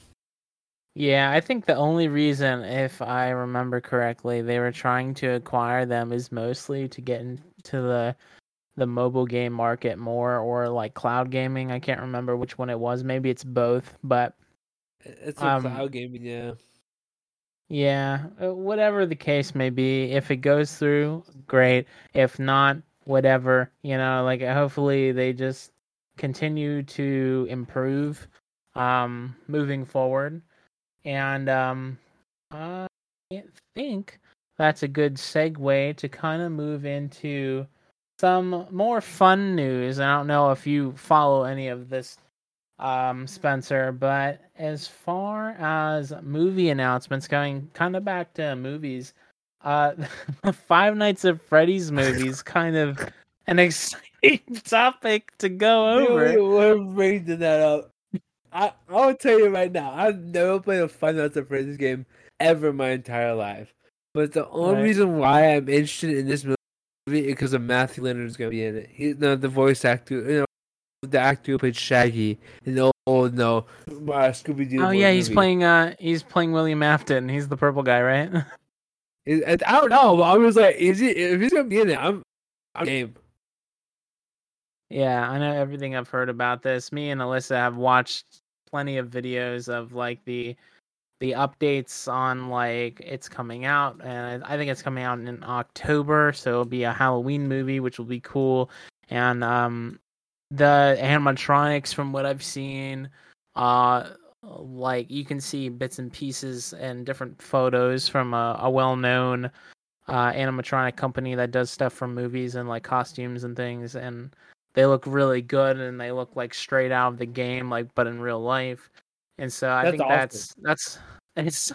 Yeah, I think the only reason, if I remember correctly, they were trying to acquire them is mostly to get into the the mobile game market more or like cloud gaming. I can't remember which one it was. Maybe it's both, but It's a Um, cloud gaming, yeah. yeah, uh, whatever the case may be, if it goes through, great. If not, whatever. You know, like hopefully they just continue to improve um moving forward. And um I think that's a good segue to kind of move into some more fun news. I don't know if you follow any of this um, Spencer. But as far as movie announcements, going kind of back to movies, uh, Five Nights at Freddy's movies kind of an exciting topic to go over. We're bringing that up. I I'll tell you right now. I've never played a Final Freddy's game ever in my entire life. But the only Right. reason why I'm interested in this movie is because of Matthew Lillard's gonna be in it. He's the the voice actor, you know, the actor who played Shaggy in the old no uh, Scooby Doo. Oh yeah, he's playing. Uh, he's playing William Afton. He's the purple guy, right? I don't know. But I was like, is he? If he's gonna be in it, I'm. I'm game. Yeah, I know everything I've heard about this. Me and Alyssa have watched plenty of videos of like the the updates on like it's coming out and I think it's coming out in October, so it'll be a Halloween movie which will be cool. And um the animatronics from what I've seen uh like you can see bits and pieces and different photos from a, a well-known uh animatronic company that does stuff for movies and like costumes and things and they look really good and they look like straight out of the game like but in real life. And so i That's think awesome. that's that's it's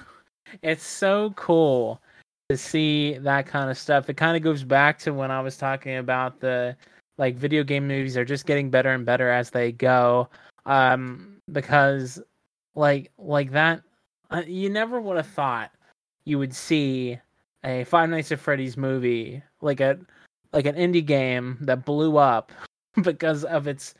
it's so cool to see that kind of stuff. It kind of goes back to when i was talking about the like video game movies are just getting better and better as they go. Um because like like that uh, you never would have thought you would see a five nights at freddy's movie like a like an indie game that blew up because of its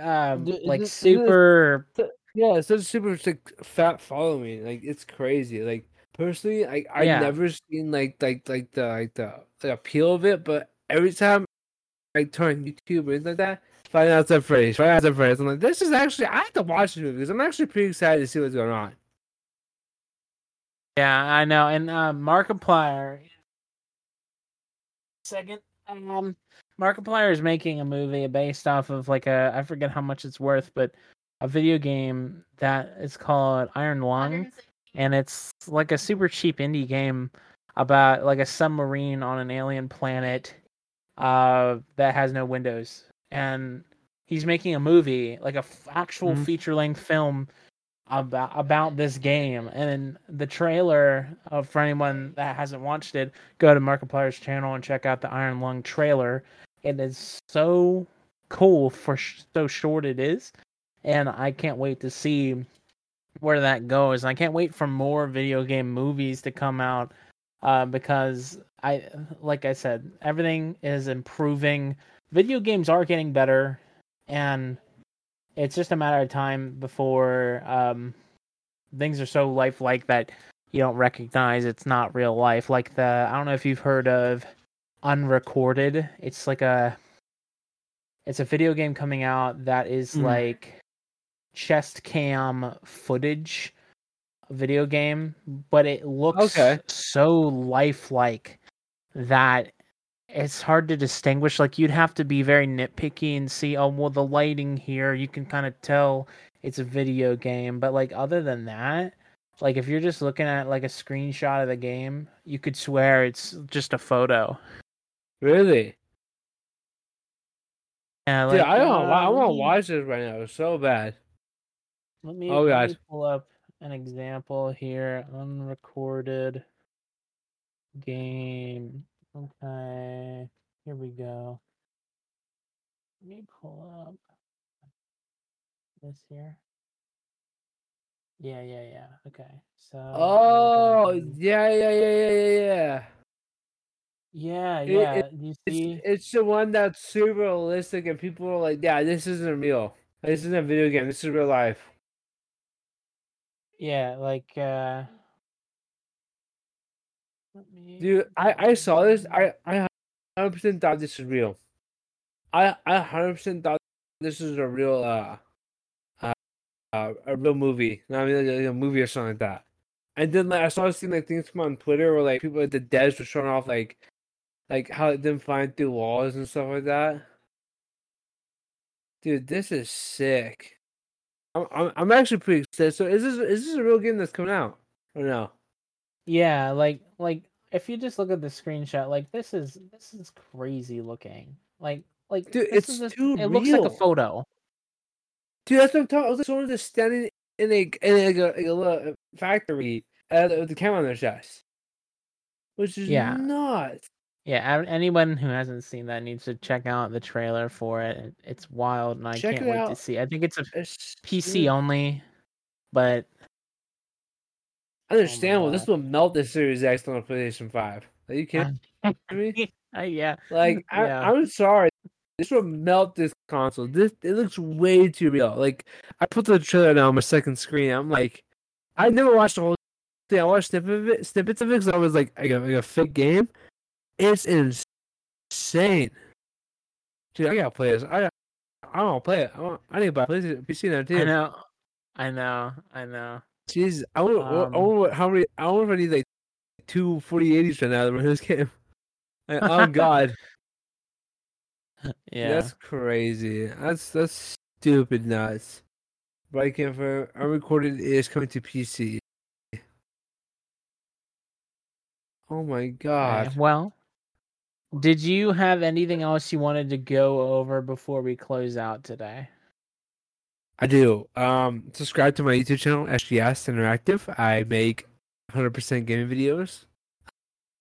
um like super Yeah, it's such a super like, fat following. Like it's crazy. Like personally, like I've Yeah. never seen like like like the like the, the appeal of it, but every time I turn YouTube or anything like that, Five Nights at Freddy's, Five Nights at Freddy's. I'm like, this is actually I have to watch this movie because I'm actually pretty excited to see what's going on. yeah i know and uh markiplier second um markiplier is making a movie based off of like a i forget how much it's worth but a video game that is called iron lung and it's like a super cheap indie game about like a submarine on an alien planet uh, that has no windows, and he's making a movie, like a f- actual Mhm. feature length film about about this game. And the trailer, uh, for anyone that hasn't watched it, go to Markiplier's channel and check out the Iron Lung trailer. It is so cool for sh- so short it is, and I can't wait to see where that goes. And I can't wait for more video game movies to come out uh, because I, like I said, everything is improving. Video games are getting better, and it's just a matter of time before um, things are so lifelike that you don't recognize it's not real life. Like the, I don't know if you've heard of Unrecorded. It's like a, it's a video game coming out that is Mm. like chest cam footage video game, but it looks Okay. so lifelike that it's hard to distinguish. Like you'd have to be very nitpicky and see, oh well, the lighting here, you can kind of tell it's a video game. But like other than that, like if you're just looking at like a screenshot of the game, you could swear it's just a photo. Really? Yeah, Dude, I don't. uh, I want to watch this right now. It's so bad. Let me, Oh, let me pull up an example here. Unrecorded game. Okay, here we go. Let me pull up this here. Yeah, yeah, yeah. Okay, so. here we go. Oh, yeah, yeah, yeah, yeah, yeah, yeah. Yeah, it- yeah. Do you see? It's, it's the one that's super realistic, and people are like, "Yeah, this isn't real. This isn't a video game. This is real life." Yeah, like. uh me- Dude, I I saw this. I I hundred percent thought this was real. I I hundred percent thought this was a real uh uh, uh a real movie. I mean, like, a movie or something like that. And then like I started seeing like things come on Twitter where like people at the devs were showing off like like how it didn't find through walls and stuff like that. Dude, this is sick. I'm I'm, I'm actually pretty excited. So is this is this a real game that's coming out or no? Yeah, like like if you just look at the screenshot, like this is this is crazy looking. Like like Dude, it's just- too it looks like a photo. Dude, that's what I'm talking. I was like someone just standing in a in a, like a little factory uh, with the camera on their chest, which is Yeah. nuts. Yeah, anyone who hasn't seen that needs to check out the trailer for it. It- It's wild, and I Check can't it wait to see. I think it's a It's PC dude, only, but Understandable. This will melt the Series X on a PlayStation Five. Are you kidding me? uh, yeah, Like, I, Yeah. I'm sorry. This will melt this console. This it looks way too real. Like, I put the trailer now on my second screen. I'm like, I never watched the whole thing. I watched snippet of it, snippets of it because I was like, like a, like a fake game. It's insane. Dude, I gotta play this. I I don't play it. I, want, I need to buy PlayStation PC now too. I know, I know, I know. Jeez, I wonder, I Um, wonder what, how many. I wonder if I need like two 4080s right now to run this game. Like, oh God. Yeah, That's crazy. That's that's stupid nuts. But I can't for unrecorded is coming to PC. Oh my god. Well, did you have anything else you wanted to go over before we close out today? I do. Um subscribe to my YouTube channel, SGS Interactive. I make 100% gaming videos.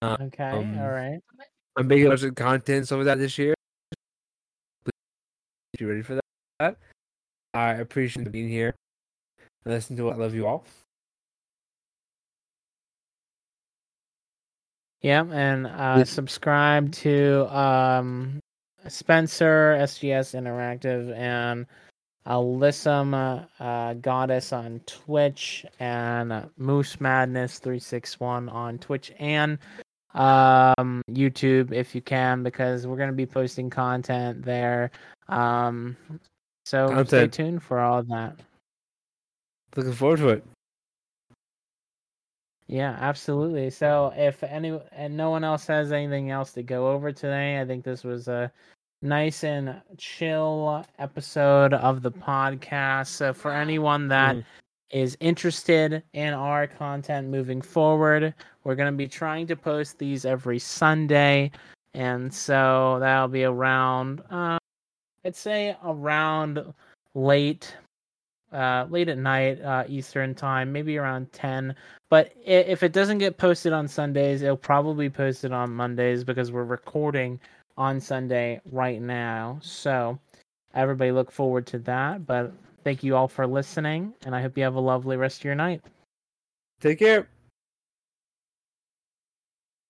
Okay, Um, all right. I'm making a bunch of content, some of that this year. If you're ready for that. I appreciate being here. Listen to it. I love you all. Yeah, and uh, subscribe to um, Spencer SGS Interactive and Alyssum uh, Goddess on Twitch and uh, Moose Madness three six one on Twitch and um, YouTube if you can because we're gonna be posting content there. Um, so stay tuned for all of that. Looking forward to it. Yeah, absolutely. So if any and no one else has anything else to go over today, I think this was a nice and chill episode of the podcast. So for anyone that Mm. is interested in our content moving forward. We're going to be trying to post these every Sunday. And so that'll be around, uh, I'd say around late, uh, late at night, uh, Eastern time, maybe around 10. But if it doesn't get posted on Sundays, it'll probably be posted on Mondays because we're recording on Sunday right now. So everybody look forward to that. But thank you all for listening, and I hope you have a lovely rest of your night. Take care.